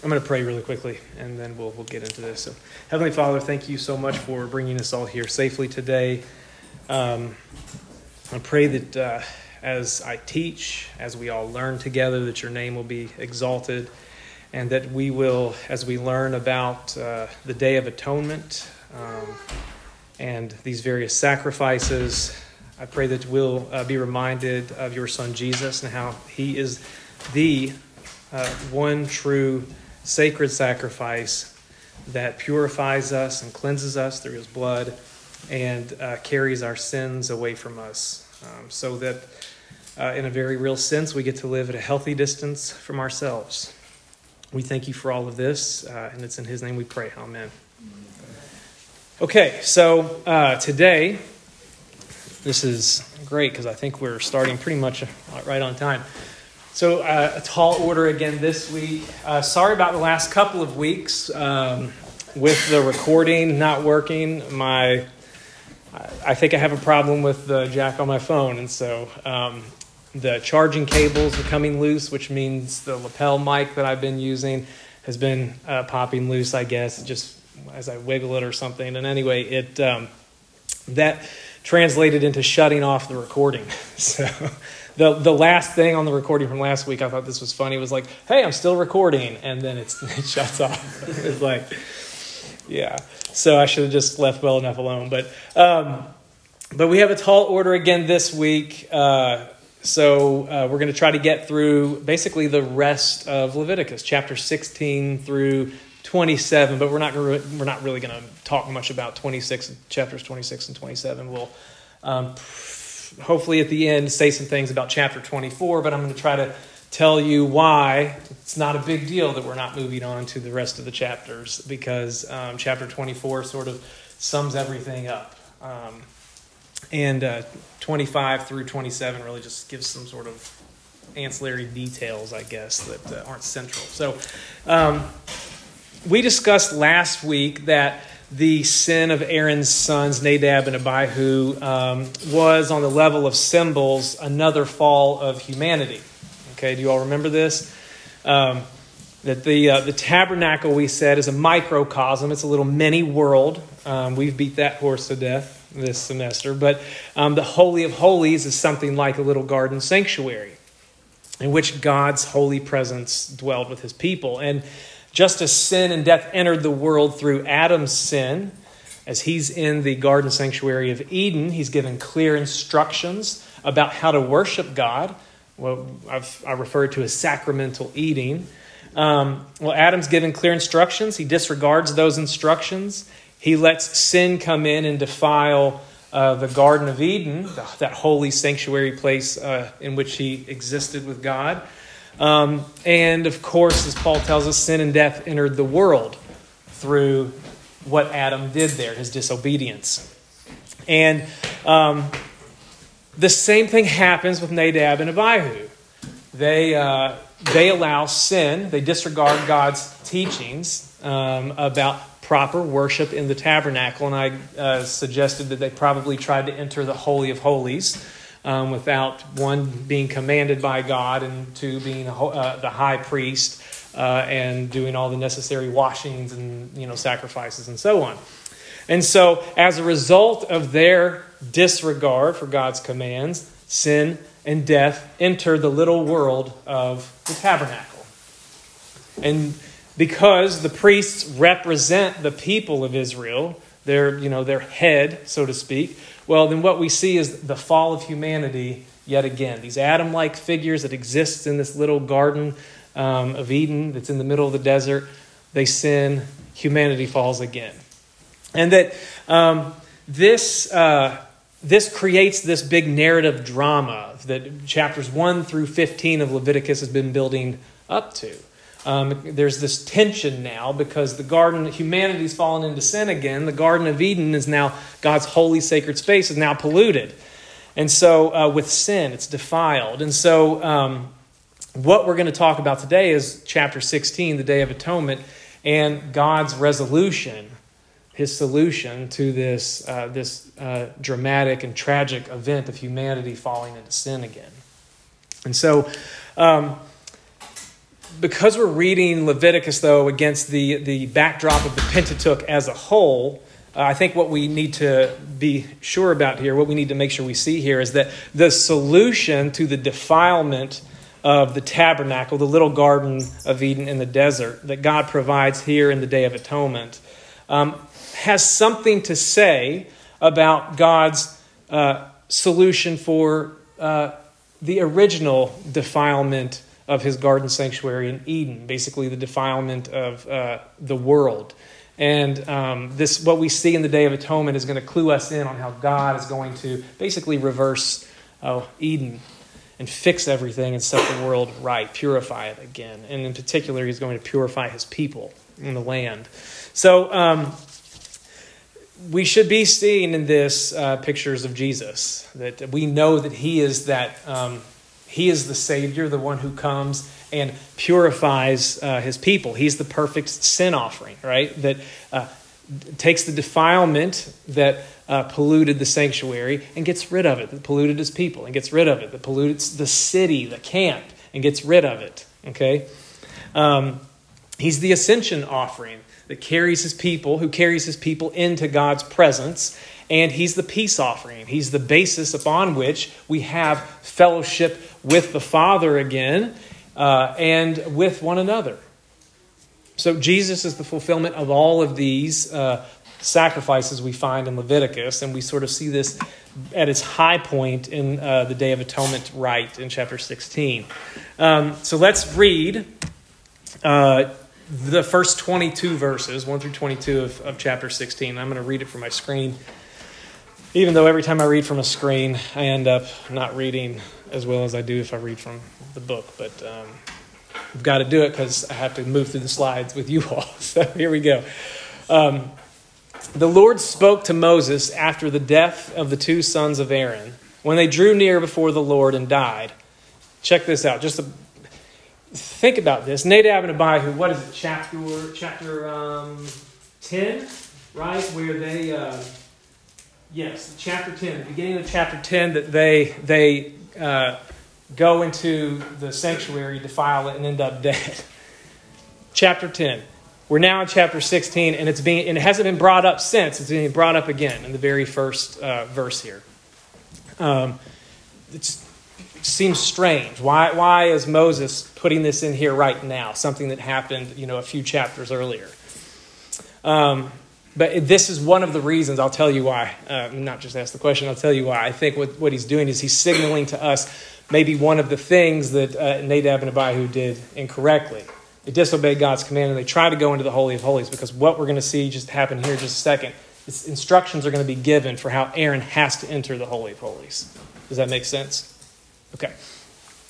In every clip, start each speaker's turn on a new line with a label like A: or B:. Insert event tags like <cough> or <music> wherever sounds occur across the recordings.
A: I'm going to pray really quickly, and then we'll we'll get into this. So, Heavenly Father, thank you so much for bringing us all here safely today. Um, I pray that uh, as I teach, as we all learn together, that your name will be exalted, and that we will, as we learn about uh, the Day of Atonement um, and these various sacrifices, I pray that we'll uh, be reminded of your Son Jesus and how he is the uh, one true sacred sacrifice that purifies us and cleanses us through his blood and uh, carries our sins away from us. Um, so that uh, in a very real sense we get to live at a healthy distance from ourselves. We thank you for all of this uh, and it's in his name we pray. Amen. Okay so uh, today this is great because i think we're starting pretty much right on time so, uh, a tall order again this week. Uh, sorry about the last couple of weeks um, with the recording not working. My, I think I have a problem with the jack on my phone, and so um, the charging cables are coming loose, which means the lapel mic that I've been using has been uh, popping loose. I guess just as I wiggle it or something. And anyway, it um, that translated into shutting off the recording. <laughs> So the the last thing on the recording from last week, I thought this was funny. Was like, "Hey, I'm still recording," and then it's <laughs> it shuts off. it's like, yeah. So I should have just left well enough alone. But um, but we have a tall order again this week. Uh, so uh, we're going to try to get through basically the rest of Leviticus, chapter 16 through 27. But we're not we're not really going to talk much about 26 chapters 26 and 27. We'll um, hopefully at the end say some things about chapter 24, but I'm going to try to tell you why it's not a big deal that we're not moving on to the rest of the chapters because um, chapter 24 sort of sums everything up. Um, and uh, 25 through 27 really just gives some sort of ancillary details, I guess, that uh, aren't central. So um, we discussed last week that the sin of Aaron's sons, Nadab and Abihu, um, was on the level of symbols another fall of humanity. Okay, do you all remember this? Um, that the, uh, the tabernacle, we said, is a microcosm. It's a little mini world. Um, we've beat that horse to death this semester. But um, the Holy of Holies is something like a little garden sanctuary in which God's holy presence dwelled with his people. And just as sin and death entered the world through Adam's sin, as he's in the garden sanctuary of Eden, he's given clear instructions about how to worship God. What I've, I refer to as sacramental eating. Um, well, Adam's given clear instructions. He disregards those instructions. He lets sin come in and defile uh, the Garden of Eden, that holy sanctuary place uh, in which he existed with God. Um, and of course, as Paul tells us, sin and death entered the world through what Adam did there, his disobedience. And um, the same thing happens with Nadab and Abihu. They, uh, they allow sin, they disregard God's teachings um, about proper worship in the tabernacle. And I uh, suggested that they probably tried to enter the Holy of Holies um, without one being commanded by God and two being uh, the high priest uh, and doing all the necessary washings and you know sacrifices and so on. And so, as a result of their disregard for God's commands, sin and death enter the little world of the tabernacle. And because the priests represent the people of Israel, their, you know, their head, so to speak, well, then what we see is the fall of humanity yet again. These Adam like figures that exist in this little garden um, of Eden that's in the middle of the desert, they sin, humanity falls again. And that um, this, uh, this creates this big narrative drama that chapters 1 through 15 of Leviticus has been building up to. Um, there's this tension now because the garden, humanity's fallen into sin again. The Garden of Eden is now God's holy, sacred space, is now polluted. And so, uh, with sin, it's defiled. And so, um, what we're going to talk about today is chapter 16, the Day of Atonement, and God's resolution, his solution to this, uh, this uh, dramatic and tragic event of humanity falling into sin again. And so, um, because we're reading Leviticus, though, against the, the backdrop of the Pentateuch as a whole, uh, I think what we need to be sure about here, what we need to make sure we see here, is that the solution to the defilement of the tabernacle, the little garden of Eden in the desert that God provides here in the Day of Atonement, um, has something to say about God's uh, solution for uh, the original defilement of his garden sanctuary in Eden, basically the defilement of uh, the world. And um, this, what we see in the Day of Atonement, is going to clue us in on how God is going to basically reverse oh, Eden and fix everything and set the world right, purify it again. And in particular, He's going to purify His people in the land. So um, we should be seeing in this uh, pictures of Jesus that we know that He is that. Um, he is the Savior, the one who comes and purifies uh, his people. He's the perfect sin offering, right? That uh, takes the defilement that uh, polluted the sanctuary and gets rid of it, that polluted his people and gets rid of it, that pollutes the city, the camp, and gets rid of it, okay? Um, he's the ascension offering that carries his people, who carries his people into God's presence and he's the peace offering. He's the basis upon which we have fellowship with the Father again uh, and with one another. So Jesus is the fulfillment of all of these uh, sacrifices we find in Leviticus, and we sort of see this at its high point in uh, the Day of Atonement rite in chapter 16. Um, so let's read uh, the first 22 verses, 1 through 22 of, of chapter 16. I'm going to read it from my screen even though every time I read from a screen, I end up not reading as well as I do if I read from the book. But um, I've got to do it because I have to move through the slides with you <laughs> all. So here we go. Um, the Lord spoke to Moses after the death of the two sons of Aaron when they drew near before the Lord and died. Check this out. Just to think about this. Nadab and Abihu, what is it? Chapter chapter um, ten, right? Where they. Uh, Yes, chapter 10, the beginning of chapter 10, that they, they uh, go into the sanctuary, defile it, and end up dead. <laughs> chapter 10. We're now in chapter 16, and, it's being, and it hasn't been brought up since. It's being brought up again in the very first uh, verse here. Um, it seems strange. Why, why is Moses putting this in here right now? Something that happened, you know, a few chapters earlier. Um, but this is one of the reasons, I'll tell you why. Uh, not just ask the question, I'll tell you why. I think what, what he's doing is he's signaling to us maybe one of the things that uh, Nadab and Abihu did incorrectly. They disobeyed God's command and they tried to go into the Holy of Holies because what we're going to see just happen here in just a second is instructions are going to be given for how Aaron has to enter the Holy of Holies. Does that make sense? Okay.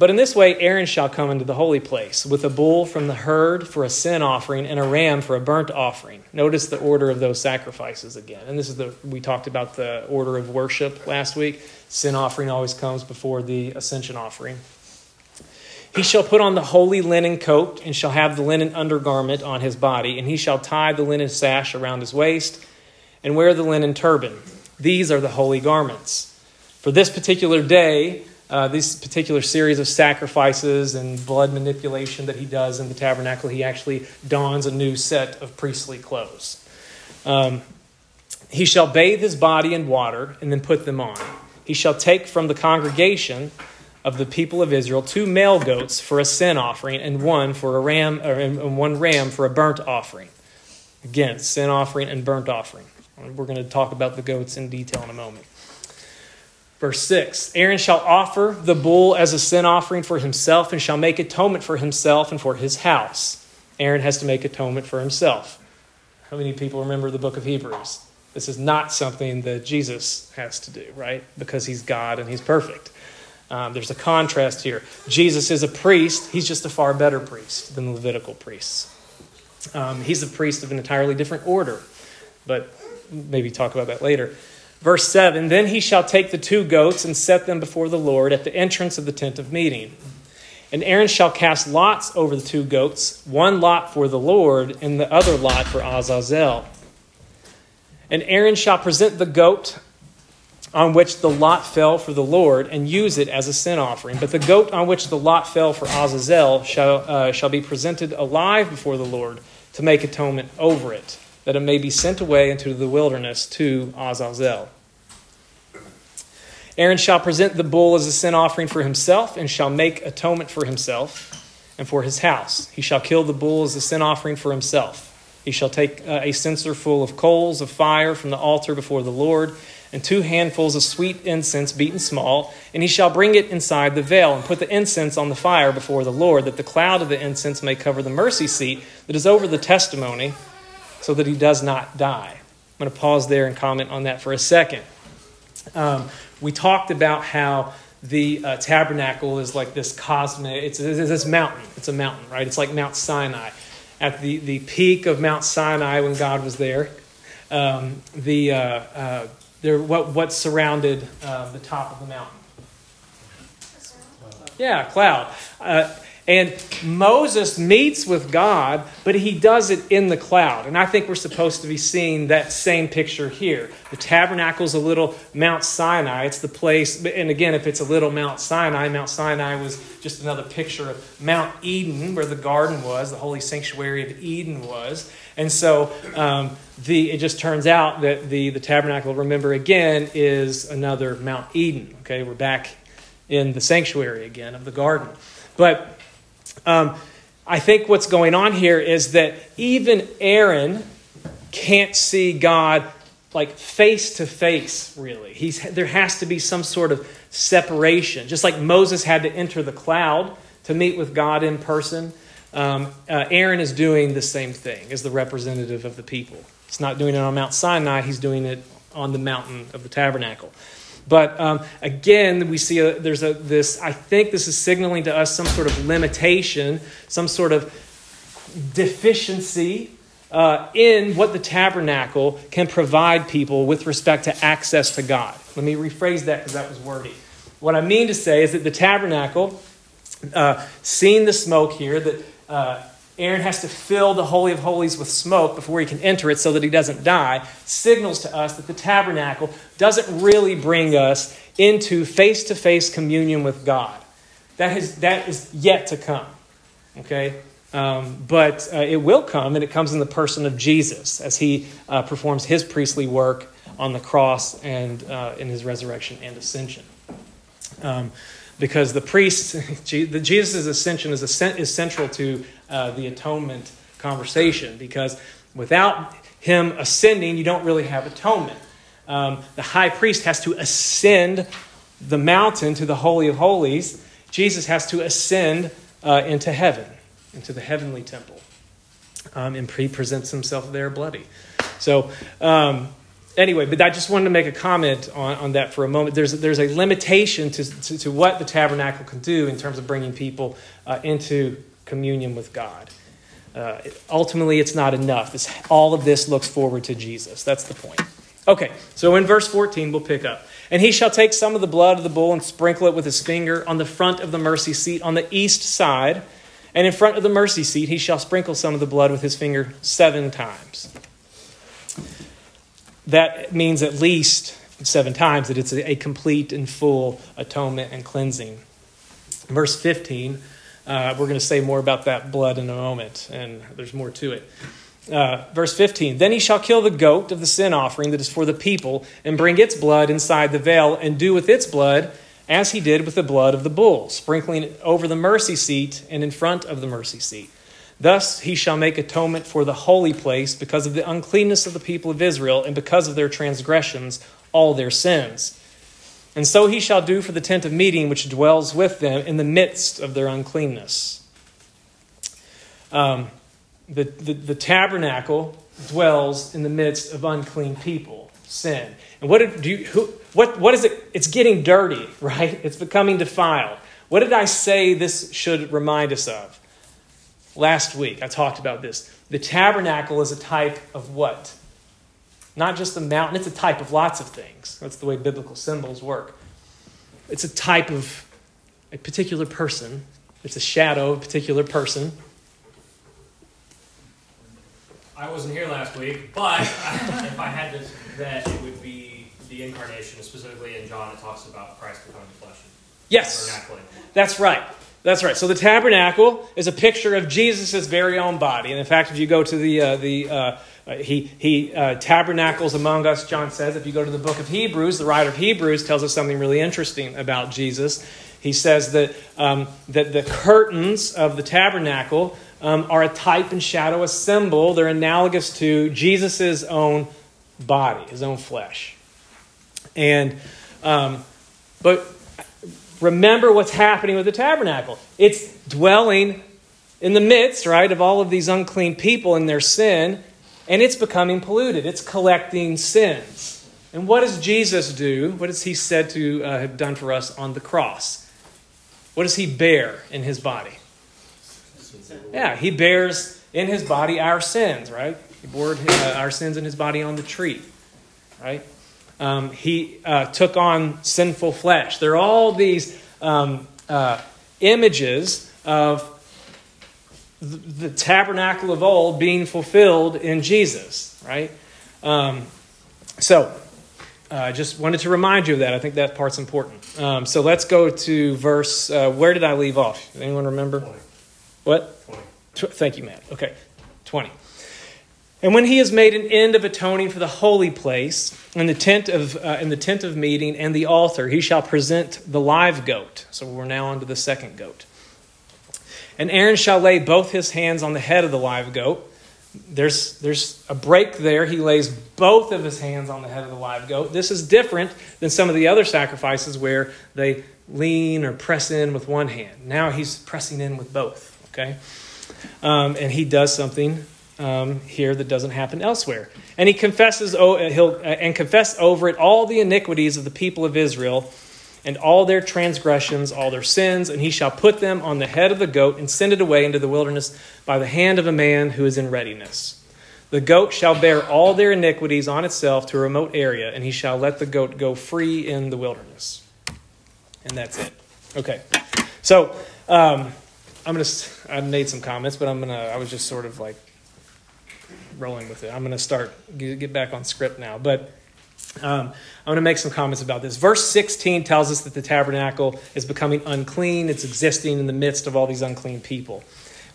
A: But in this way, Aaron shall come into the holy place with a bull from the herd for a sin offering and a ram for a burnt offering. Notice the order of those sacrifices again. And this is the, we talked about the order of worship last week. Sin offering always comes before the ascension offering. He shall put on the holy linen coat, and shall have the linen undergarment on his body, and he shall tie the linen sash around his waist, and wear the linen turban. These are the holy garments. For this particular day, uh, this particular series of sacrifices and blood manipulation that he does in the tabernacle, he actually dons a new set of priestly clothes. Um, he shall bathe his body in water and then put them on. He shall take from the congregation of the people of Israel two male goats for a sin offering and one for a ram and one ram for a burnt offering. Again, sin offering and burnt offering. We're going to talk about the goats in detail in a moment. Verse 6 Aaron shall offer the bull as a sin offering for himself and shall make atonement for himself and for his house. Aaron has to make atonement for himself. How many people remember the book of Hebrews? This is not something that Jesus has to do, right? Because he's God and he's perfect. Um, there's a contrast here. Jesus is a priest, he's just a far better priest than the Levitical priests. Um, he's a priest of an entirely different order, but maybe talk about that later. Verse 7 Then he shall take the two goats and set them before the Lord at the entrance of the tent of meeting. And Aaron shall cast lots over the two goats, one lot for the Lord, and the other lot for Azazel. And Aaron shall present the goat on which the lot fell for the Lord and use it as a sin offering. But the goat on which the lot fell for Azazel shall, uh, shall be presented alive before the Lord to make atonement over it, that it may be sent away into the wilderness to Azazel. Aaron shall present the bull as a sin offering for himself and shall make atonement for himself and for his house. He shall kill the bull as a sin offering for himself. He shall take uh, a censer full of coals of fire from the altar before the Lord, and two handfuls of sweet incense beaten small, and he shall bring it inside the veil, and put the incense on the fire before the Lord, that the cloud of the incense may cover the mercy seat that is over the testimony, so that he does not die. I'm going to pause there and comment on that for a second. Um, we talked about how the uh, tabernacle is like this cosmic, it's, it's this mountain. It's a mountain, right? It's like Mount Sinai. At the, the peak of Mount Sinai when God was there, um, the, uh, uh, there, what, what surrounded uh, the top of the mountain? Yeah, cloud. And Moses meets with God, but he does it in the cloud. And I think we're supposed to be seeing that same picture here. The tabernacle is a little Mount Sinai. It's the place, and again, if it's a little Mount Sinai, Mount Sinai was just another picture of Mount Eden, where the garden was, the holy sanctuary of Eden was. And so um, the, it just turns out that the, the tabernacle, remember again, is another Mount Eden. Okay, we're back in the sanctuary again of the garden. But um, I think what's going on here is that even Aaron can't see God like face to face, really. He's, there has to be some sort of separation. Just like Moses had to enter the cloud to meet with God in person, um, uh, Aaron is doing the same thing as the representative of the people. He's not doing it on Mount Sinai, he's doing it on the mountain of the tabernacle. But um, again, we see a, there's a, this, I think this is signaling to us some sort of limitation, some sort of deficiency uh, in what the tabernacle can provide people with respect to access to God. Let me rephrase that because that was wordy. What I mean to say is that the tabernacle, uh, seeing the smoke here, that uh, Aaron has to fill the Holy of Holies with smoke before he can enter it so that he doesn't die, signals to us that the tabernacle doesn't really bring us into face to face communion with God. That, has, that is yet to come. Okay? Um, but uh, it will come, and it comes in the person of Jesus as he uh, performs his priestly work on the cross and uh, in his resurrection and ascension. Um, because the priest, <laughs> Jesus' ascension is, is central to uh, the atonement conversation, because without him ascending, you don't really have atonement. Um, the high priest has to ascend the mountain to the Holy of Holies. Jesus has to ascend uh, into heaven, into the heavenly temple. Um, and he presents himself there bloody. So, um, anyway, but I just wanted to make a comment on, on that for a moment. There's, there's a limitation to, to, to what the tabernacle can do in terms of bringing people uh, into communion with God. Uh, ultimately, it's not enough. It's, all of this looks forward to Jesus. That's the point. Okay, so in verse 14, we'll pick up. And he shall take some of the blood of the bull and sprinkle it with his finger on the front of the mercy seat on the east side. And in front of the mercy seat, he shall sprinkle some of the blood with his finger seven times that means at least seven times that it's a, complete and full atonement and cleansing. Verse 15, uh, we're going to say more about that blood in a moment, and there's more to it. Uh, verse 15 Then he shall kill the goat of the sin offering that is for the people, and bring its blood inside the veil, and do with its blood as he did with the blood of the bull, sprinkling it over the mercy seat and in front of the mercy seat. Thus he shall make atonement for the holy place because of the uncleanness of the people of Israel and because of their transgressions, all their sins. And so he shall do for the tent of meeting which dwells with them in the midst of their uncleanness. Um, the, the, the, tabernacle dwells in the midst of unclean people, sin. And what did, do you, who, what, what is it? It's getting dirty, <laughs> right? It's becoming defiled. What did I say this should remind us of? Last week, I talked about this. The tabernacle is a type of what? Not just a mountain, it's a type of lots of things. That's the way biblical symbols work. It's a type of a particular person, it's a shadow of a particular person.
B: I wasn't here last week, but <laughs> if I had to bet, it would be the incarnation. Specifically in John, it talks about Christ becoming flesh.
A: Yes, that's right. That's right. So the tabernacle is a picture of Jesus' very own body. And in fact, if you go to the, uh, the uh, he, he uh, tabernacles among us, John says. If you go to the book of Hebrews, the writer of Hebrews tells us something really interesting about Jesus. He says that, um, that the curtains of the tabernacle um, are a type and shadow, a symbol. They're analogous to Jesus' own body, his own flesh. And, um, but remember what's happening with the tabernacle. It's dwelling in the midst, right, of all of these unclean people and their sin, and it's becoming polluted. It's collecting sins. And what does Jesus do? What has he said to uh, have done for us on the cross? What does he bear in his body? Yeah, he bears in his body our sins, right? He bore uh, our sins in his body on the tree, right? Um, he uh, took on sinful flesh. There are all these um, uh, images of the, tabernacle of old being fulfilled in Jesus, right? Um, so, I uh, just wanted to remind you of that. I think that part's important. Um, so let's go to verse. Uh, where did I leave off? Anyone remember?
B: 20.
A: What? 20. Thank you, Matt. Okay, 20. And when he has made an end of atoning for the holy place, and the tent of uh, in the tent of meeting and the altar, he shall present the live goat. So we're now on to the second goat. And Aaron shall lay both his hands on the head of the live goat. There's, there's a break there. He lays both of his hands on the head of the live goat. This is different than some of the other sacrifices where they lean or press in with one hand. Now he's pressing in with both. Okay, um, and he does something um, here that doesn't happen elsewhere. And he confesses, oh, he'll, uh, and confess over it all the iniquities of the people of Israel and all their transgressions, all their sins, and he shall put them on the head of the goat and send it away into the wilderness by the hand of a man who is in readiness. The goat shall bear all their iniquities on itself to a remote area, and he shall let the goat go free in the wilderness. And that's it. Okay. So, um, I'm gonna. I made some comments, but I'm gonna. I was just sort of like rolling with it. I'm going to start get back on script now, but um, I'm going to make some comments about this. Verse 16 tells us that the tabernacle is becoming unclean. It's existing in the midst of all these unclean people.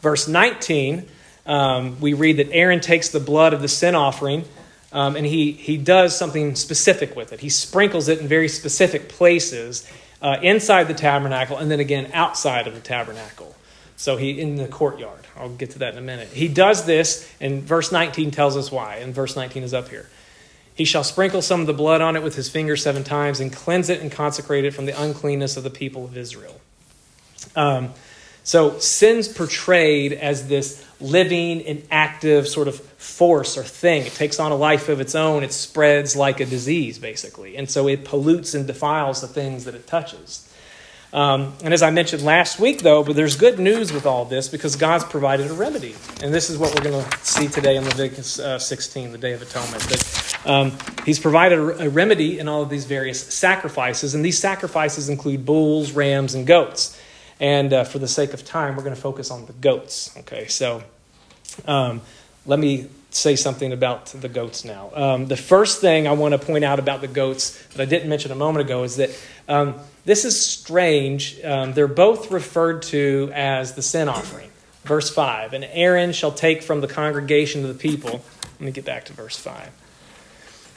A: Verse 19, um, we read that Aaron takes the blood of the sin offering um, and he, he does something specific with it. He sprinkles it in very specific places uh, inside the tabernacle and then again outside of the tabernacle. So he in the courtyard. I'll get to that in a minute. He does this, and verse 19 tells us why. And verse 19 is up here. He shall sprinkle some of the blood on it with his finger seven times and cleanse it and consecrate it from the uncleanness of the people of Israel. Um, so sin's portrayed as this living and active sort of force or thing. It takes on a life of its own. It spreads like a disease, basically. And so it pollutes and defiles the things that it touches. Um, and as I mentioned last week, though, but there's good news with all this because God's provided a remedy. And this is what we're going to see today in Leviticus uh, 16, the Day of Atonement. That um, He's provided a, remedy in all of these various sacrifices. And these sacrifices include bulls, rams, and goats. And uh, for the sake of time, we're going to focus on the goats. Okay, so um, let me say something about the goats now. Um, the first thing I want to point out about the goats that I didn't mention a moment ago is that um, this is strange. Um, they're both referred to as the sin offering. Verse 5 And Aaron shall take from the congregation of the people. Let me get back to verse 5.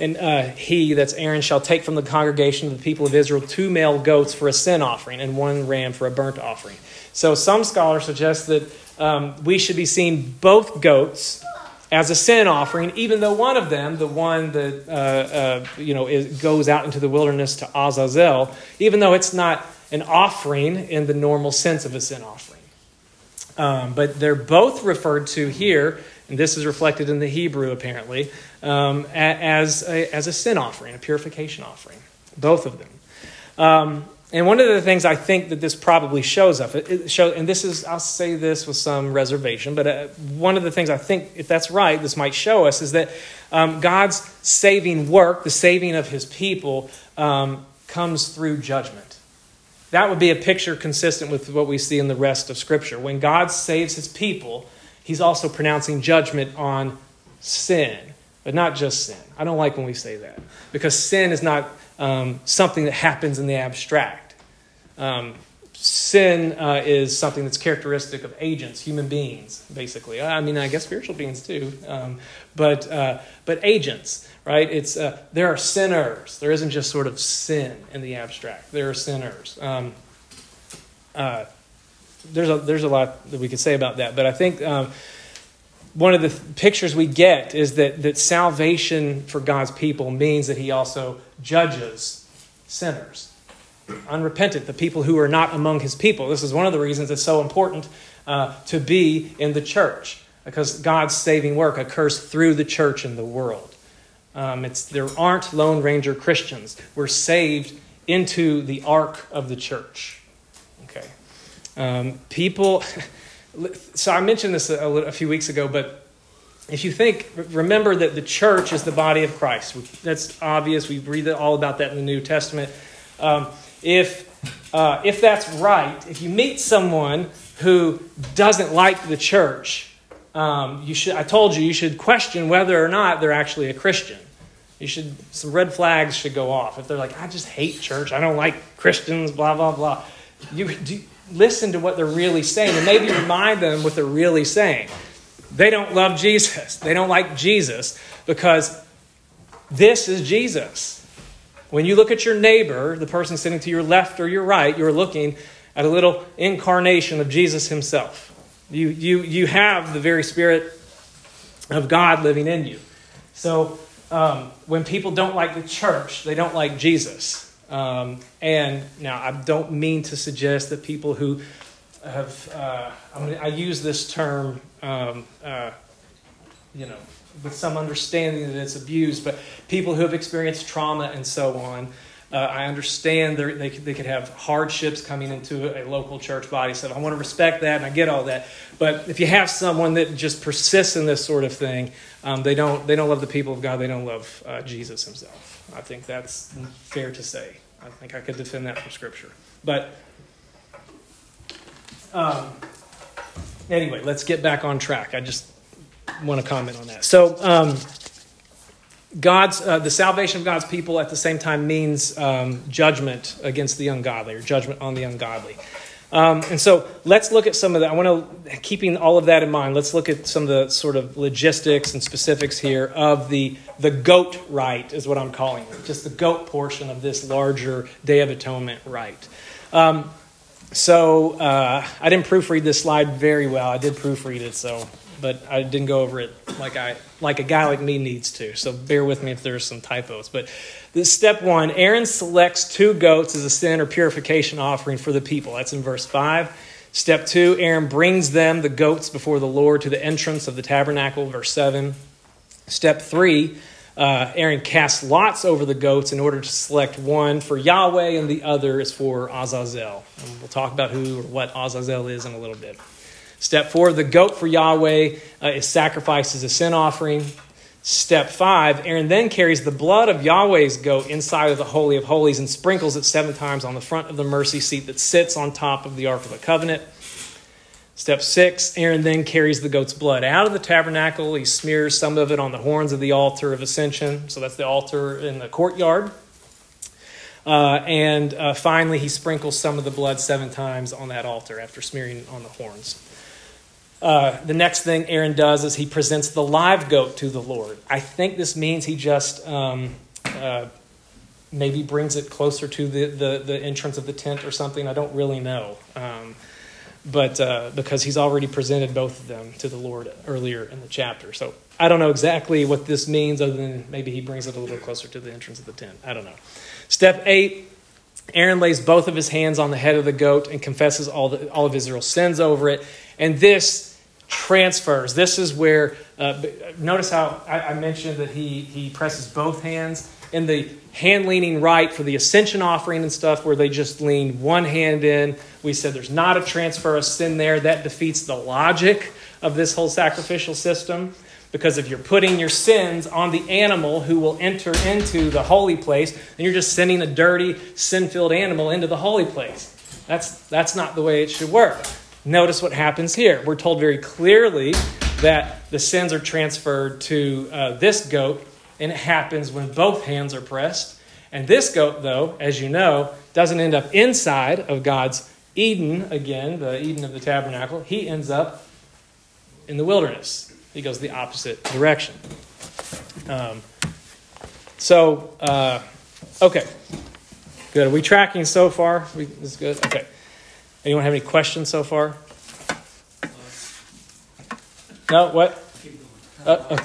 A: And uh, he, that's Aaron, shall take from the congregation of the people of Israel two male goats for a sin offering and one ram for a burnt offering. So some scholars suggest that um, we should be seeing both goats as a sin offering, even though one of them, the one that uh, uh, you know is, goes out into the wilderness to Azazel, even though it's not an offering in the normal sense of a sin offering. Um, but they're both referred to here, and this is reflected in the Hebrew apparently, um, as, a, as a sin offering, a purification offering. Both of them. Um, and one of the things I think that this probably shows up, it show, and this is, I'll say this with some reservation, but uh, one of the things I think, if that's right, this might show us is that um, God's saving work, the saving of his people, um, comes through judgment. That would be a picture consistent with what we see in the rest of Scripture. When God saves his people, he's also pronouncing judgment on sin, but not just sin. I don't like when we say that because sin is not um, something that happens in the abstract. Um, sin uh, is something that's characteristic of agents, human beings, basically. I mean, I guess spiritual beings too, um, but uh, but agents, right? It's uh, there are sinners. There isn't just sort of sin in the abstract. There are sinners. Um, uh, there's a there's a lot that we could say about that, but I think. Um, one of the pictures we get is that, that salvation for God's people means that He also judges sinners, unrepentant, the people who are not among his people. This is one of the reasons it's so important uh, to be in the church, because God's saving work occurs through the church in the world. Um, it's, there aren't Lone Ranger Christians. We're saved into the ark of the church. Um, people, <laughs> so I mentioned this a, a few weeks ago, but if you think, remember that the church is the body of Christ. That's obvious. We read all about that in the New Testament. Um, if, uh, if that's right, if you meet someone who doesn't like the church, um, you should, I told you, you should question whether or not they're actually a Christian. You should, some red flags should go off. If they're like, I just hate church, I don't like Christians, blah, blah, blah. You do, listen to what they're really saying and maybe remind them what they're really saying. They don't love Jesus. They don't like Jesus because this is Jesus. When you look at your neighbor, the person sitting to your left or your right, you're looking at a little incarnation of Jesus himself. You, you, you have the very Spirit of God living in you. So um, when people don't like the church, they don't like Jesus. Um, and now I don't mean to suggest that people who have, uh, I, mean, I use this term, um, uh, you know, with some understanding that it's abused, but people who have experienced trauma and so on, uh, I understand they, they could have hardships coming into a local church body, so I want to respect that and I get all that. But if you have someone that just persists in this sort of thing, um, they, don't, they don't love the people of God, they don't love uh, Jesus himself. I think that's fair to say. I think I could defend that from Scripture. But um, anyway, let's get back on track. I just want to comment on that. So, um, God's uh, the salvation of God's people at the same time means um, judgment against the ungodly or judgment on the ungodly. Um, and so let's look at some of that. I want to, keeping all of that in mind, let's look at some of the sort of logistics and specifics here of the, the goat rite, is what I'm calling it, just the goat portion of this larger Day of Atonement rite. Um, so uh, I didn't proofread this slide very well. I did proofread it, so but I didn't go over it like I like a guy like me needs to. So bear with me if there's some typos. But this step one: Aaron selects two goats as a sin or purification offering for the people. That's in verse five. Step two: Aaron brings them the goats before the Lord to the entrance of the tabernacle. Verse seven. Step three uh, Aaron casts lots over the goats in order to select one for Yahweh and the other is for Azazel. And we'll talk about who or what Azazel is in a little bit. Step four the goat for Yahweh uh, is sacrificed as a sin offering. Step five Aaron then carries the blood of Yahweh's goat inside of the Holy of Holies and sprinkles it seven times on the front of the mercy seat that sits on top of the Ark of the Covenant. Step six Aaron then carries the goat's blood out of the tabernacle. He smears some of it on the horns of the altar of ascension. So that's the altar in the courtyard. Uh, and uh, finally, he sprinkles some of the blood seven times on that altar after smearing on the horns. Uh, the next thing Aaron does is he presents the live goat to the Lord. I think this means he just um, uh, maybe brings it closer to the, the, the, entrance of the tent or something. I don't really know. Um, but uh, because he's already presented both of them to the Lord earlier in the chapter. So I don't know exactly what this means, other than maybe he brings it a little closer to the entrance of the tent. I don't know. Step eight Aaron lays both of his hands on the head of the goat and confesses all, the, all of Israel's sins over it. And this transfers. This is where, uh, notice how I, I mentioned that he, he presses both hands. in the hand leaning right for the ascension offering and stuff, where they just lean one hand in. We said there's not a transfer of sin there. That defeats the logic of this whole sacrificial system. Because if you're putting your sins on the animal who will enter into the holy place, then you're just sending a dirty, sin filled animal into the holy place. That's, that's not the way it should work. Notice what happens here. We're told very clearly that the sins are transferred to uh, this goat, and it happens when both hands are pressed. And this goat, though, as you know, doesn't end up inside of God's Eden again, the Eden of the tabernacle. He ends up in the wilderness. He goes the opposite direction. Um, so, uh, okay. Good. Are we tracking so far? We, this is good? Okay. Anyone have any questions so far? No? What? Uh, uh,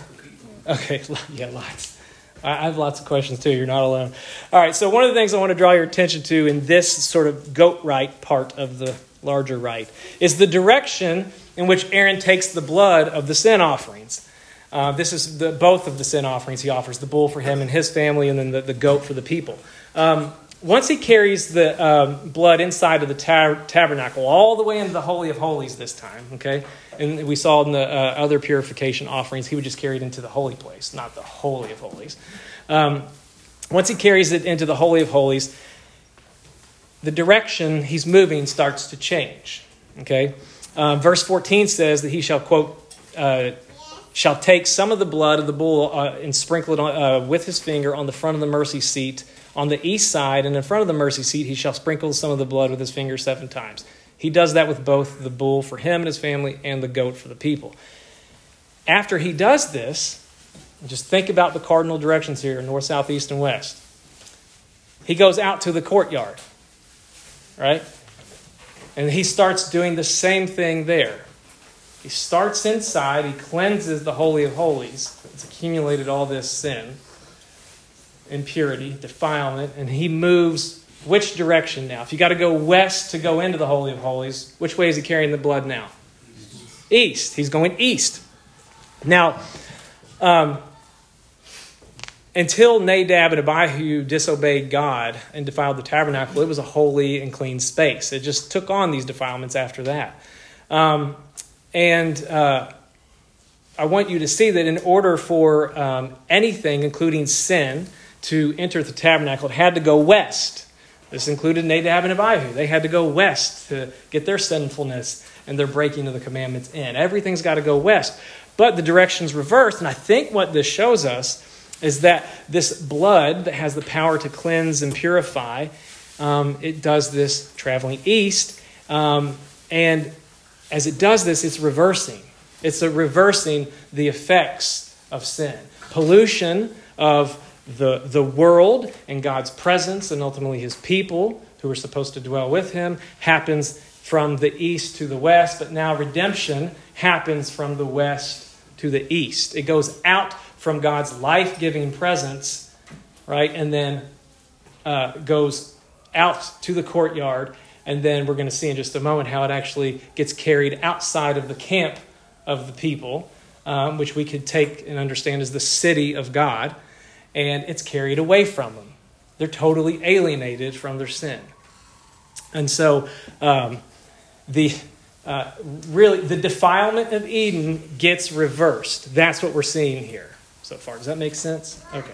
A: okay. <laughs> Yeah, lots. I have lots of questions too. You're not alone. All right. So, one of the things I want to draw your attention to in this sort of goat rite part of the larger rite is the direction in which Aaron takes the blood of the sin offerings. Uh, this is the, both of the sin offerings he offers the bull for him and his family, and then the, the goat for the people. Um, once he carries the um, blood inside of the tab- tabernacle, all the way into the Holy of Holies this time, okay? And we saw in the uh, other purification offerings, he would just carry it into the holy place, not the Holy of Holies. Um, once he carries it into the Holy of Holies, the direction he's moving starts to change, okay? Um, verse 14 says that he shall, quote, uh, shall take some of the blood of the bull uh, and sprinkle it on, uh, with his finger on the front of the mercy seat on the east side, and in front of the mercy seat he shall sprinkle some of the blood with his finger seven times. He does that with both the bull for him and his family and the goat for the people. After he does this, just think about the cardinal directions here north, south, east, and west. He goes out to the courtyard, right? And he starts doing the same thing there. He starts inside, he cleanses the Holy of Holies. It's accumulated all this sin, impurity, defilement, and he moves which direction now? If you got to go west to go into the Holy of Holies, which way is he carrying the blood now? East. He's going east. Now, um, until Nadab and Abihu disobeyed God and defiled the tabernacle, it was a holy and clean space. It just took on these defilements after that. Um, and uh, I want you to see that in order for um, anything, including sin, to enter the tabernacle, it had to go west. This included Nadab and Abihu. They had to go west to get their sinfulness and their breaking of the commandments in. Everything's got to go west. But the direction's reversed, and I think what this shows us is that this blood that has the power to cleanse and purify, um, it does this traveling east. Um, and as it does this, it's reversing. It's reversing the effects of sin. Pollution of the, the world and God's presence, and ultimately his people who are supposed to dwell with him, happens from the east to the west, but now redemption happens from the west to the east. It goes out from God's life giving presence, right? And then uh, goes out to the courtyard. And then we're going to see in just a moment how it actually gets carried outside of the camp of the people, um, which we could take and understand as the city of God. And it's carried away from them. They're totally alienated from their sin. And so, um, the uh, really the defilement of Eden gets reversed. That's what we're seeing here so far. Does that make sense? Okay.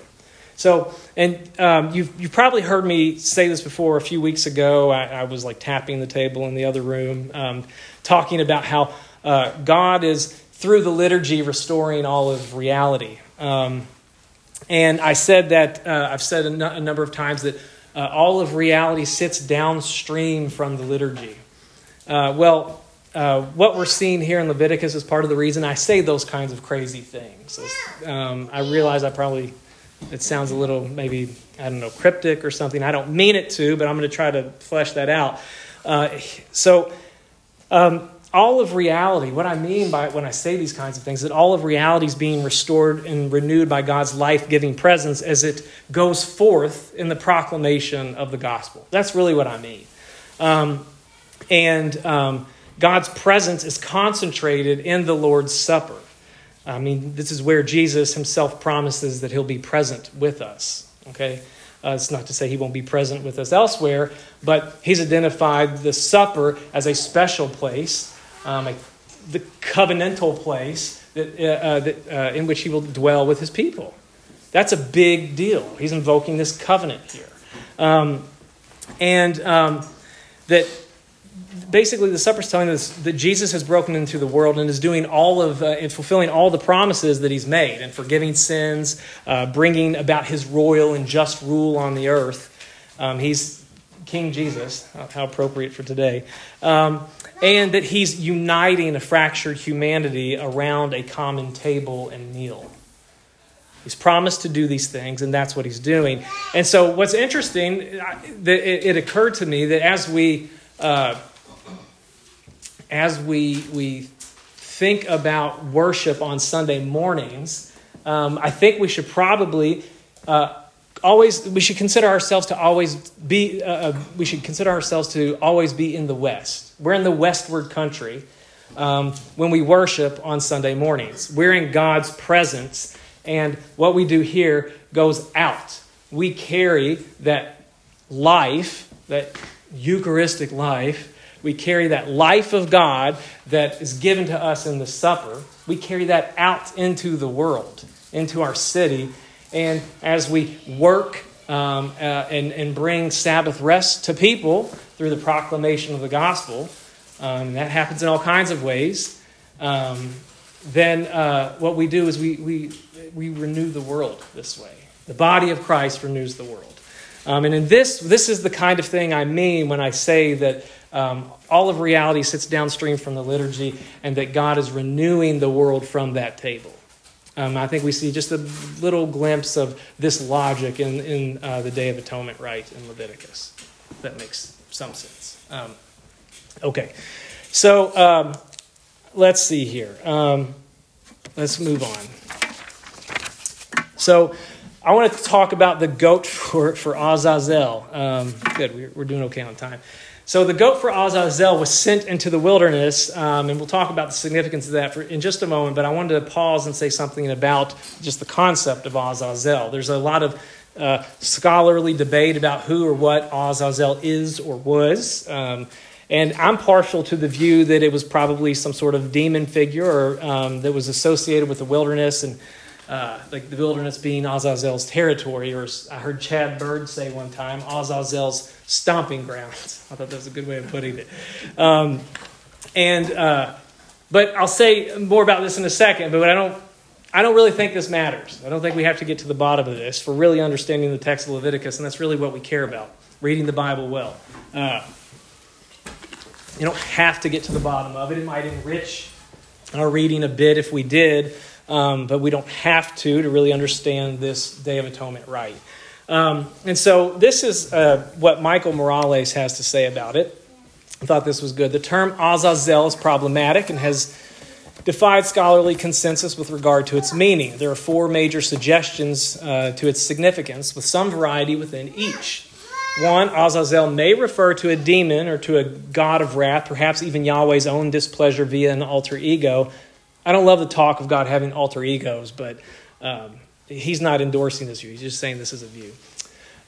A: So, and um, you've, you've probably heard me say this before a few weeks ago. I, I was like tapping the table in the other room, um, talking about how uh, God is, through the liturgy, restoring all of reality. Um, and I said that, uh, I've said a, n- a number of times that uh, all of reality sits downstream from the liturgy. Uh, well, uh, what we're seeing here in Leviticus is part of the reason I say those kinds of crazy things. Um, I realize I probably, it sounds a little maybe, I don't know, cryptic or something. I don't mean it to, but I'm going to try to flesh that out. Uh, so, um, all of reality, what I mean by when I say these kinds of things, is that all of reality is being restored and renewed by God's life giving presence as it goes forth in the proclamation of the gospel. That's really what I mean. Um, and um, God's presence is concentrated in the Lord's Supper. I mean, this is where Jesus himself promises that he'll be present with us. Okay? Uh, it's not to say he won't be present with us elsewhere, but he's identified the supper as a special place, um, a, the covenantal place that, uh, uh, that, uh, in which he will dwell with his people. That's a big deal. He's invoking this covenant here. Um, and um, that basically the supper is telling us that Jesus has broken into the world and is doing all of uh, and fulfilling all the promises that he's made and forgiving sins, uh, bringing about his royal and just rule on the earth. Um, he's King Jesus, how appropriate for today, um, and that he's uniting a fractured humanity around a common table and meal. He's promised to do these things, and that's what he's doing. And so, what's interesting, it occurred to me that as we uh, as we, we think about worship on Sunday mornings, um, I think we should probably uh, always we should consider ourselves to always be uh, uh, we should consider ourselves to always be in the West. We're in the westward country um, when we worship on Sunday mornings. We're in God's presence, and what we do here goes out. We carry that life, that Eucharistic life we carry that life of God that is given to us in the supper. We carry that out into the world, into our city. And as we work um, uh, and, and bring Sabbath rest to people through the proclamation of the gospel, um, that happens in all kinds of ways. Um, then uh, what we do is we, we, we renew the world this way. The body of Christ renews the world. Um, and in this, this is the kind of thing I mean when I say that um, all of reality sits downstream from the liturgy, and that God is renewing the world from that table. Um, I think we see just a little glimpse of this logic in, in uh, the Day of Atonement rite in Leviticus. That makes some sense. Um, okay, so um, let's see here. Um, let's move on. So, I want to talk about the goat for, for Azazel. Um, good, we're, we're doing okay on time. So the goat for Azazel was sent into the wilderness, um, and we'll talk about the significance of that for, in just a moment. But I wanted to pause and say something about just the concept of Azazel. There's a lot of uh, scholarly debate about who or what Azazel is or was. Um, and I'm partial to the view that it was probably some sort of demon figure or, um, that was associated with the wilderness and uh, like the wilderness being Azazel's territory, or I heard Chad Bird say one time, Azazel's stomping grounds. <laughs> I thought that was a good way of putting it. Um, and uh, but I'll say more about this in a second. But I don't, I don't really think this matters. I don't think we have to get to the bottom of this for really understanding the text of Leviticus, and that's really what we care about: reading the Bible well. Uh, you don't have to get to the bottom of it. It might enrich our reading a bit if we did um, but we don't have to to really understand this Day of Atonement rite. Um, and so this is uh, what Michael Morales has to say about it. I thought this was good. The term Azazel is problematic and has defied scholarly consensus with regard to its meaning. There are four major suggestions uh, to its significance, with some variety within each. One, Azazel may refer to a demon or to a god of wrath, perhaps even Yahweh's own displeasure via an alter ego, I don't love the talk of God having alter egos, but um, he's not endorsing this view. He's just saying this is a view.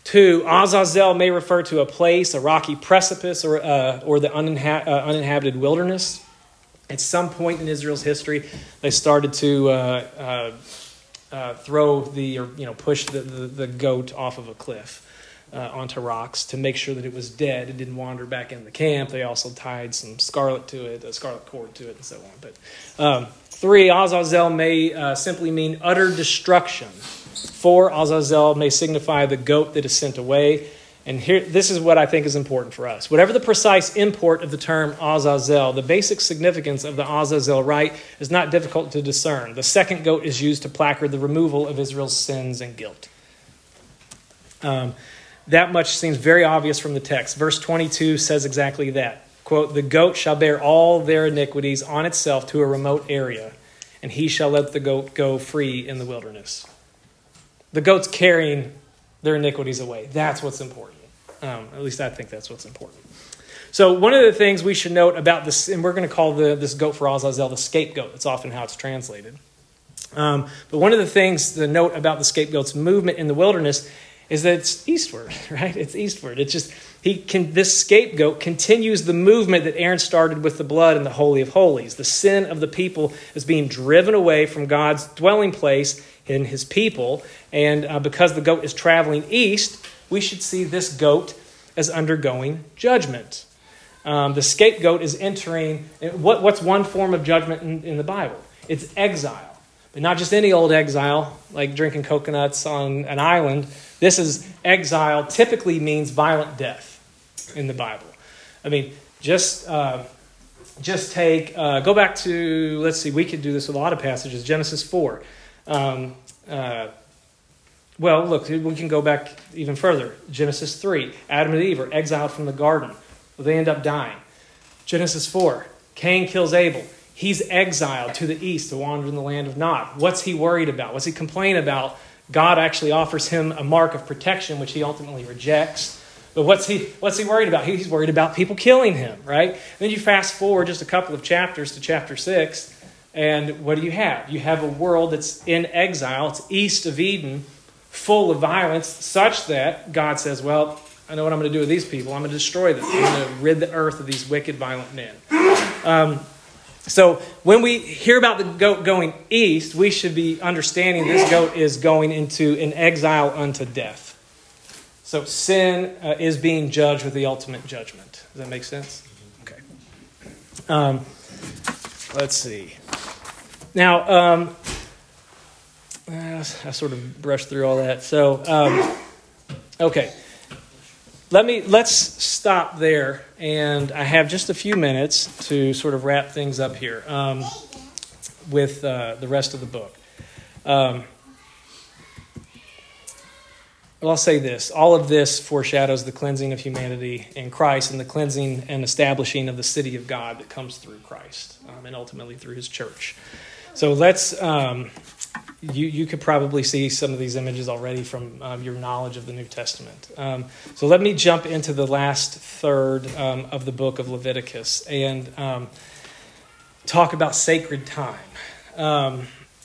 A: Two, Azazel may refer to a place, a rocky precipice, or, uh, or the uninha- uh, uninhabited wilderness. At some point in Israel's history, they started to uh, uh, uh throw the, or you know, push the, the, the goat off of a cliff. Uh, onto rocks to make sure that it was dead. It didn't wander back in the camp. They also tied some scarlet to it, a scarlet cord to it, and so on. But um, Three, Azazel may uh, simply mean utter destruction. Four, Azazel may signify the goat that is sent away. And here, this is what I think is important for us. Whatever the precise import of the term Azazel, the basic significance of the Azazel rite is not difficult to discern. The second goat is used to placard the removal of Israel's sins and guilt. Um, that much seems very obvious from the text. Verse 22 says exactly that quote, the goat shall bear all their iniquities on itself to a remote area, and he shall let the goat go free in the wilderness. The goat's carrying their iniquities away. That's what's important. Um, at least I think that's what's important. So, one of the things we should note about this, and we're going to call the, this goat for Azazel the scapegoat. That's often how it's translated. Um, but one of the things to note about the scapegoat's movement in the wilderness is that it's eastward, <laughs> right? It's eastward. It's just he can this scapegoat continues the movement that Aaron started with the blood in the holy of holies. The sin of the people is being driven away from God's dwelling place in his people, and uh, because the goat is traveling east, we should see this goat as undergoing judgment. Um, the scapegoat is entering what, what's one form of judgment in, in the Bible? It's exile. But not just any old exile, like drinking coconuts on an island. This is exile, typically means violent death in the Bible. I mean, just. Uh, just take, uh, go back to, let's see, we could do this with a lot of passages. Genesis 4. Um, uh, well, look, we can go back even further. Genesis 3. Adam and Eve are exiled from the garden. Well, they end up dying. Genesis 4. Cain kills Abel. He's exiled to the east to wander in the land of Nod. What's he worried about? What's he complain about? God actually offers him a mark of protection, which he ultimately rejects. But what's he, what's he worried about? He's worried about people killing him, right? then you fast forward just a couple of chapters to chapter 6, and what do you have? You have a world that's in exile, it's east of Eden, full of violence, such that God says, Well, I know what I'm going to do with these people. I'm going to destroy them. I'm going to rid the earth of these wicked, violent men. Um, so when we hear about the goat going east, we should be understanding this goat is going into an exile unto death. So sin uh, is being judged with the ultimate judgment. Does that make sense? Okay. Um, let's see. Now, um, I sort of brushed through all that. So, um, okay. Let me let's stop there, and I have just a few minutes to sort of wrap things up here um, with uh, the rest of the book. Um, well, I'll say this all of this foreshadows the cleansing of humanity in Christ and the cleansing and establishing of the city of God that comes through Christ um, and ultimately through his church. So let's, um, you, you could probably see some of these images already from um, your knowledge of the New Testament. Um, so let me jump into the last third um, of the book of Leviticus and um, talk about sacred time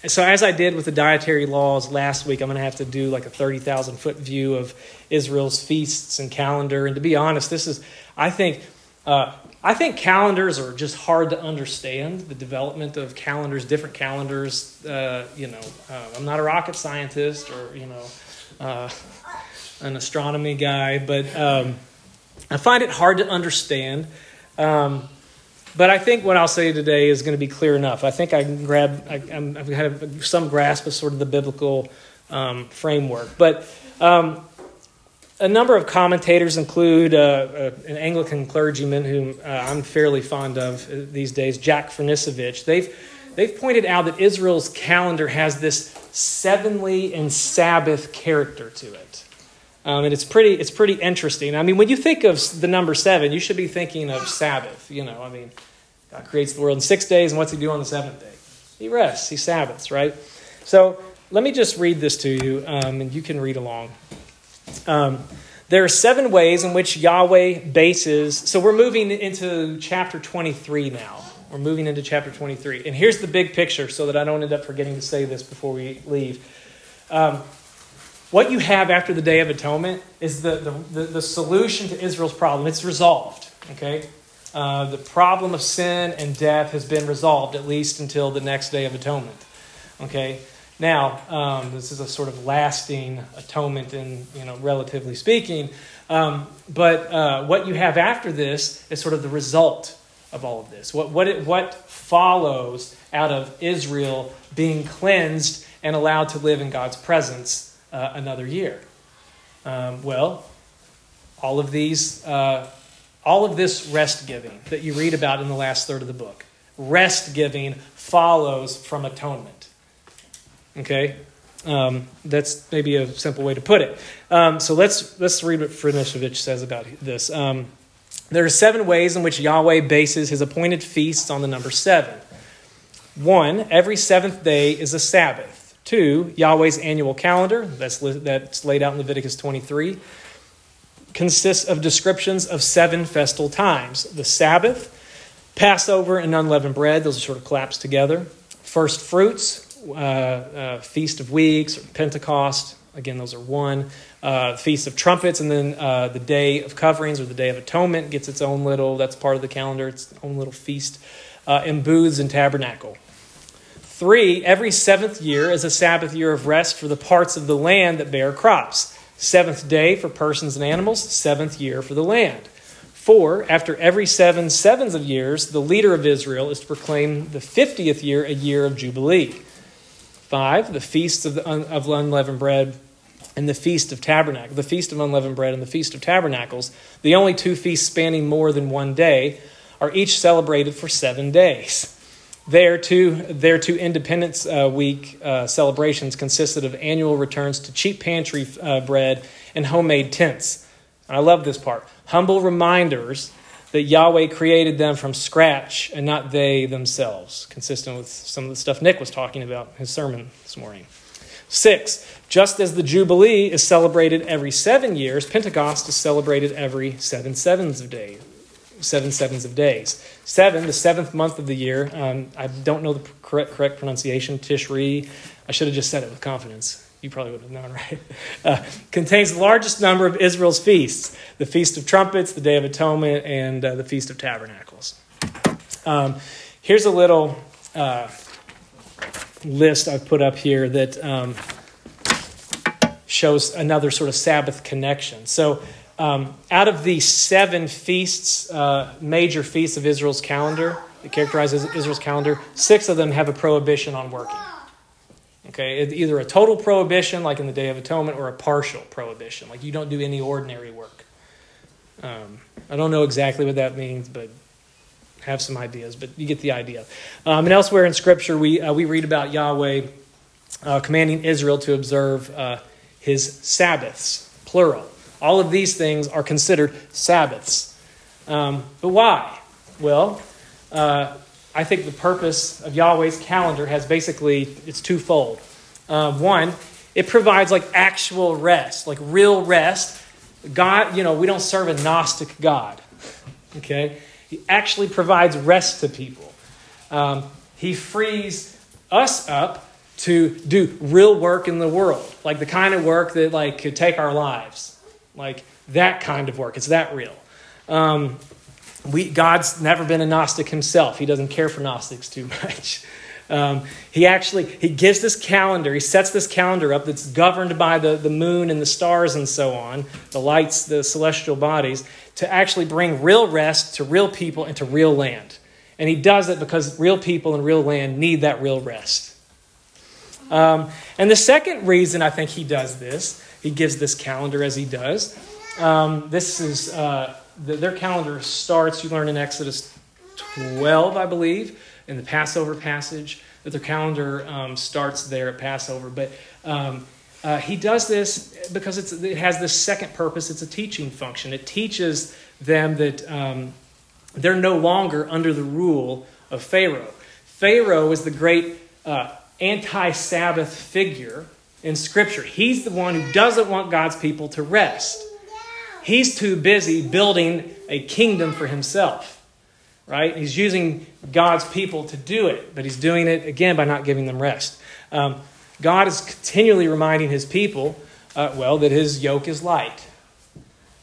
A: so as I did with the dietary laws last week, I'm going to have to do like a 30,000 foot view of Israel's feasts and calendar. And to be honest, this is, I think, uh, I think calendars are just hard to understand. The development of calendars, different calendars. Uh, you know, uh, I'm not a rocket scientist or you know, uh, an astronomy guy, but um, I find it hard to understand. Um, but I think what I'll say today is going to be clear enough. I think I can grab, I, have had some grasp of sort of the biblical um, framework. But um, a number of commentators include uh, uh, an Anglican clergyman whom uh, I'm fairly fond of uh, these days, Jack Fernisovich. They've, they've pointed out that Israel's calendar has this sevenly and Sabbath character to it. Um, and it's pretty, it's pretty interesting. I mean, when you think of the number seven, you should be thinking of Sabbath. You know, I mean, God creates the world in six days, and what's He do on the seventh day? He rests, He Sabbaths, right? So let me just read this to you, um, and you can read along. Um, there are seven ways in which Yahweh bases. So we're moving into chapter 23 now. We're moving into chapter 23. And here's the big picture so that I don't end up forgetting to say this before we leave. Um, what you have after the Day of Atonement is the, the, the, the solution to Israel's problem. It's resolved, okay? Uh, the problem of sin and death has been resolved, at least until the next Day of Atonement, okay? Now, um, this is a sort of lasting atonement, in you know, relatively speaking. Um, but uh, what you have after this is sort of the result of all of this. What what it, what follows out of Israel being cleansed and allowed to live in God's presence uh, another year? Um, well, all of these, uh, all of this rest giving that you read about in the last third of the book, rest giving follows from atonement. Okay, um, that's maybe a simple way to put it. Um, so let's let's read what Fernisovich says about this. Um, there are seven ways in which Yahweh bases his appointed feasts on the number seven. One, every seventh day is a Sabbath. Two, Yahweh's annual calendar, that's, that's laid out in Leviticus 23, consists of descriptions of seven festal times the Sabbath, Passover, and unleavened bread. Those are sort of collapsed together. First fruits, uh, uh, Feast of Weeks, or Pentecost, Again, those are one. Uh, Feast of Trumpets, and then uh, the Day of Coverings or the Day of Atonement gets its own little, that's part of the calendar, its own little feast. And Booths and Tabernacle. Three, every seventh year is a Sabbath year of rest for the parts of the land that bear crops. Seventh day for persons and animals, seventh year for the land. Four, after every seven sevens of years, the leader of Israel is to proclaim the 50th year a year of Jubilee. Five, the feast of, the of unleavened bread and the feast of tabernacles, the feast of unleavened bread and the feast of tabernacles, the only two feasts spanning more than one day, are each celebrated for seven days. Their two, their two Independence uh, Week uh, celebrations consisted of annual returns to cheap pantry uh, bread and homemade tents. I love this part. Humble reminders that Yahweh created them from scratch and not they themselves, consistent with some of the stuff Nick was talking about in his sermon this morning. Six, just as the Jubilee is celebrated every seven years, Pentecost is celebrated every seven sevens of days. Seven sevens of days. Seven, the seventh month of the year. Um, I don't know the correct correct pronunciation. Tishri. I should have just said it with confidence you probably would have known, <laughs> right? Uh, contains the largest number of Israel's feasts the Feast of Trumpets, the Day of Atonement, and uh, the Feast of Tabernacles. Um, here's a little uh, list I've put up here that um, shows another sort of Sabbath connection. So, um, out of the seven feasts, uh, major feasts of Israel's calendar, that characterizes Israel's calendar, six of them have a prohibition on working. Okay, either a total prohibition, like in the Day of Atonement, or a partial prohibition, like you don't do any ordinary work. Um, I don't know exactly what that means, but have some ideas, but you get the idea. Um, and elsewhere in Scripture, we, uh, we read about Yahweh uh, commanding Israel to observe uh, his Sabbaths, plural. All of these things are considered Sabbaths. Um, but why? Well, uh, I think the purpose of Yahweh's calendar has basically, it's twofold. Uh, one, it provides like actual rest, like real rest. God, you know, we don't serve a Gnostic God, okay? He actually provides rest to people. Um, he frees us up to do real work in the world, like the kind of work that like could take our lives, like that kind of work. It's that real. Um, we, God's never been a Gnostic himself. He doesn't care for Gnostics too <laughs> much. Um, he actually he gives this calendar. He sets this calendar up that's governed by the, the moon and the stars and so on, the lights, the celestial bodies, to actually bring real rest to real people and to real land. And he does it because real people and real land need that real rest. Um, and the second reason I think he does this, he gives this calendar as he does. Um, this is. Uh, the, their calendar starts, you learn in Exodus 12, I believe, in the Passover passage, that their calendar um, starts there at Passover. But um, uh, he does this because it has this second purpose it's a teaching function. It teaches them that um, they're no longer under the rule of Pharaoh. Pharaoh is the great uh, anti Sabbath figure in Scripture. He's the one who doesn't want God's people to rest. He's too busy building a kingdom for himself, right? He's using God's people to do it, but he's doing it again by not giving them rest. Um, God is continually reminding his people, uh, well, that his yoke is light.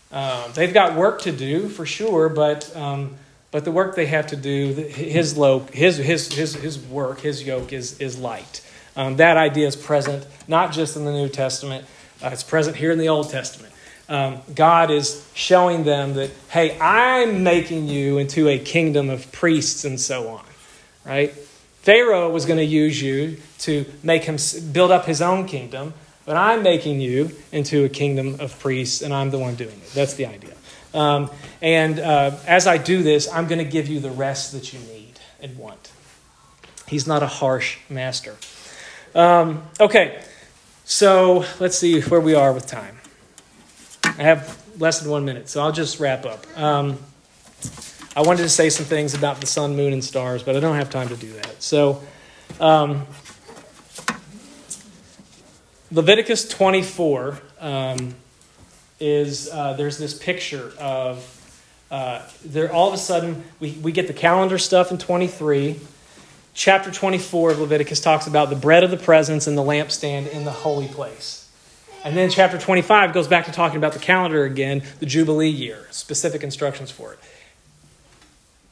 A: Um, they've got work to do for sure, but um, but the work they have to do, his low, his his his his work, his yoke is is light. Um, that idea is present not just in the New Testament; uh, it's present here in the Old Testament um, God is showing them that, hey, I'm making you into a kingdom of priests and so on, right? Pharaoh was going to use you to make him build up his own kingdom, but I'm making you into a kingdom of priests, and I'm the one doing it. That's the idea. Um, and uh, as I do this, I'm going to give you the rest that you need and want. He's not a harsh master. Um, okay, so let's see where we are with time. I have less than one minute, so I'll just wrap up. Um, I wanted to say some things about the sun, moon, and stars, but I don't have time to do that. So, um, Leviticus 24 um, is uh, there's this picture of uh, there all of a sudden we, we get the calendar stuff in 23 chapter 24 of leviticus talks about the bread of the presence and the lampstand in the holy place And then chapter 25 goes back to talking about the calendar again, the Jubilee year, specific instructions for it.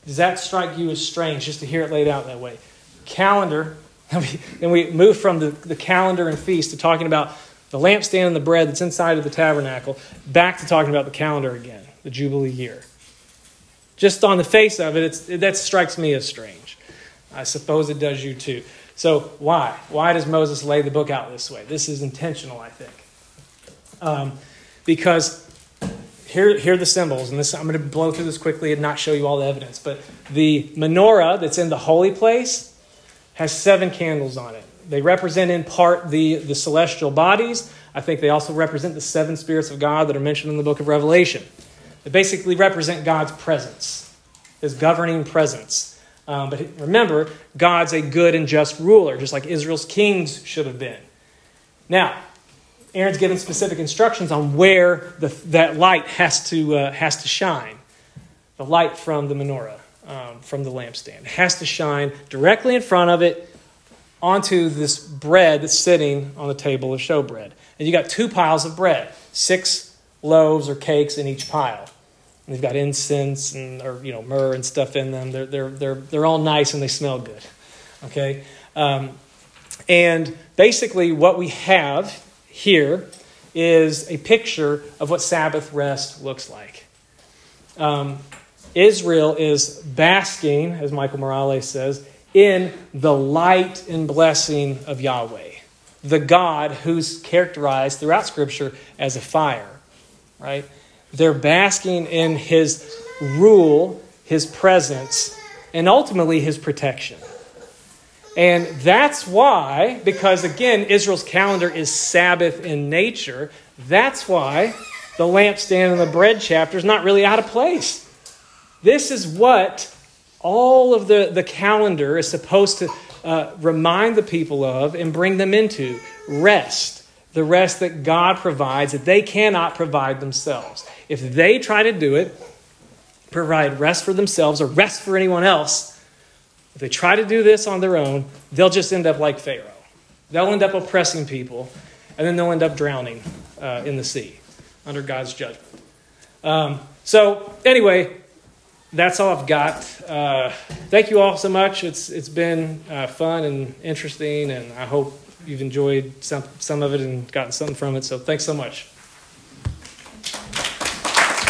A: Does that strike you as strange just to hear it laid out that way? Calendar, <laughs> then we move from the, the calendar and feast to talking about the lampstand and the bread that's inside of the tabernacle, back to talking about the calendar again, the Jubilee year. Just on the face of it, it that strikes me as strange. I suppose it does you too. So, why? Why does Moses lay the book out this way? This is intentional, I think. Um, because here, here are the symbols, and this I'm going to blow through this quickly and not show you all the evidence. But the menorah that's in the holy place has seven candles on it. They represent in part the, the celestial bodies. I think they also represent the seven spirits of God that are mentioned in the book of Revelation. They basically represent God's presence, his governing presence. Um, but remember, God's a good and just ruler, just like Israel's kings should have been. Now, Aaron's given specific instructions on where the, that light has to, uh, has to shine. The light from the menorah, um, from the lampstand, has to shine directly in front of it onto this bread that's sitting on the table of showbread. And you got two piles of bread, six loaves or cakes in each pile. And they've got incense and or you know myrrh and stuff in them. They're they're they're they're all nice and they smell good. Okay, um, and basically what we have here is a picture of what Sabbath rest looks like. Um, Israel is basking, as Michael Morales says, in the light and blessing of Yahweh, the God who's characterized throughout Scripture as a fire, right? They're basking in his rule, his presence, and ultimately his protection. And that's why, because again, Israel's calendar is Sabbath in nature, that's why the lampstand and the bread chapter is not really out of place. This is what all of the, the calendar is supposed to uh, remind the people of and bring them into rest. The rest that God provides that they cannot provide themselves. If they try to do it, provide rest for themselves or rest for anyone else, if they try to do this on their own, they'll just end up like Pharaoh. They'll end up oppressing people, and then they'll end up drowning uh, in the sea under God's judgment. Um, so, anyway, that's all I've got. Uh, thank you all so much. It's it's been uh, fun and interesting, and I hope you've enjoyed some some of it and gotten something from it. So, thanks so much.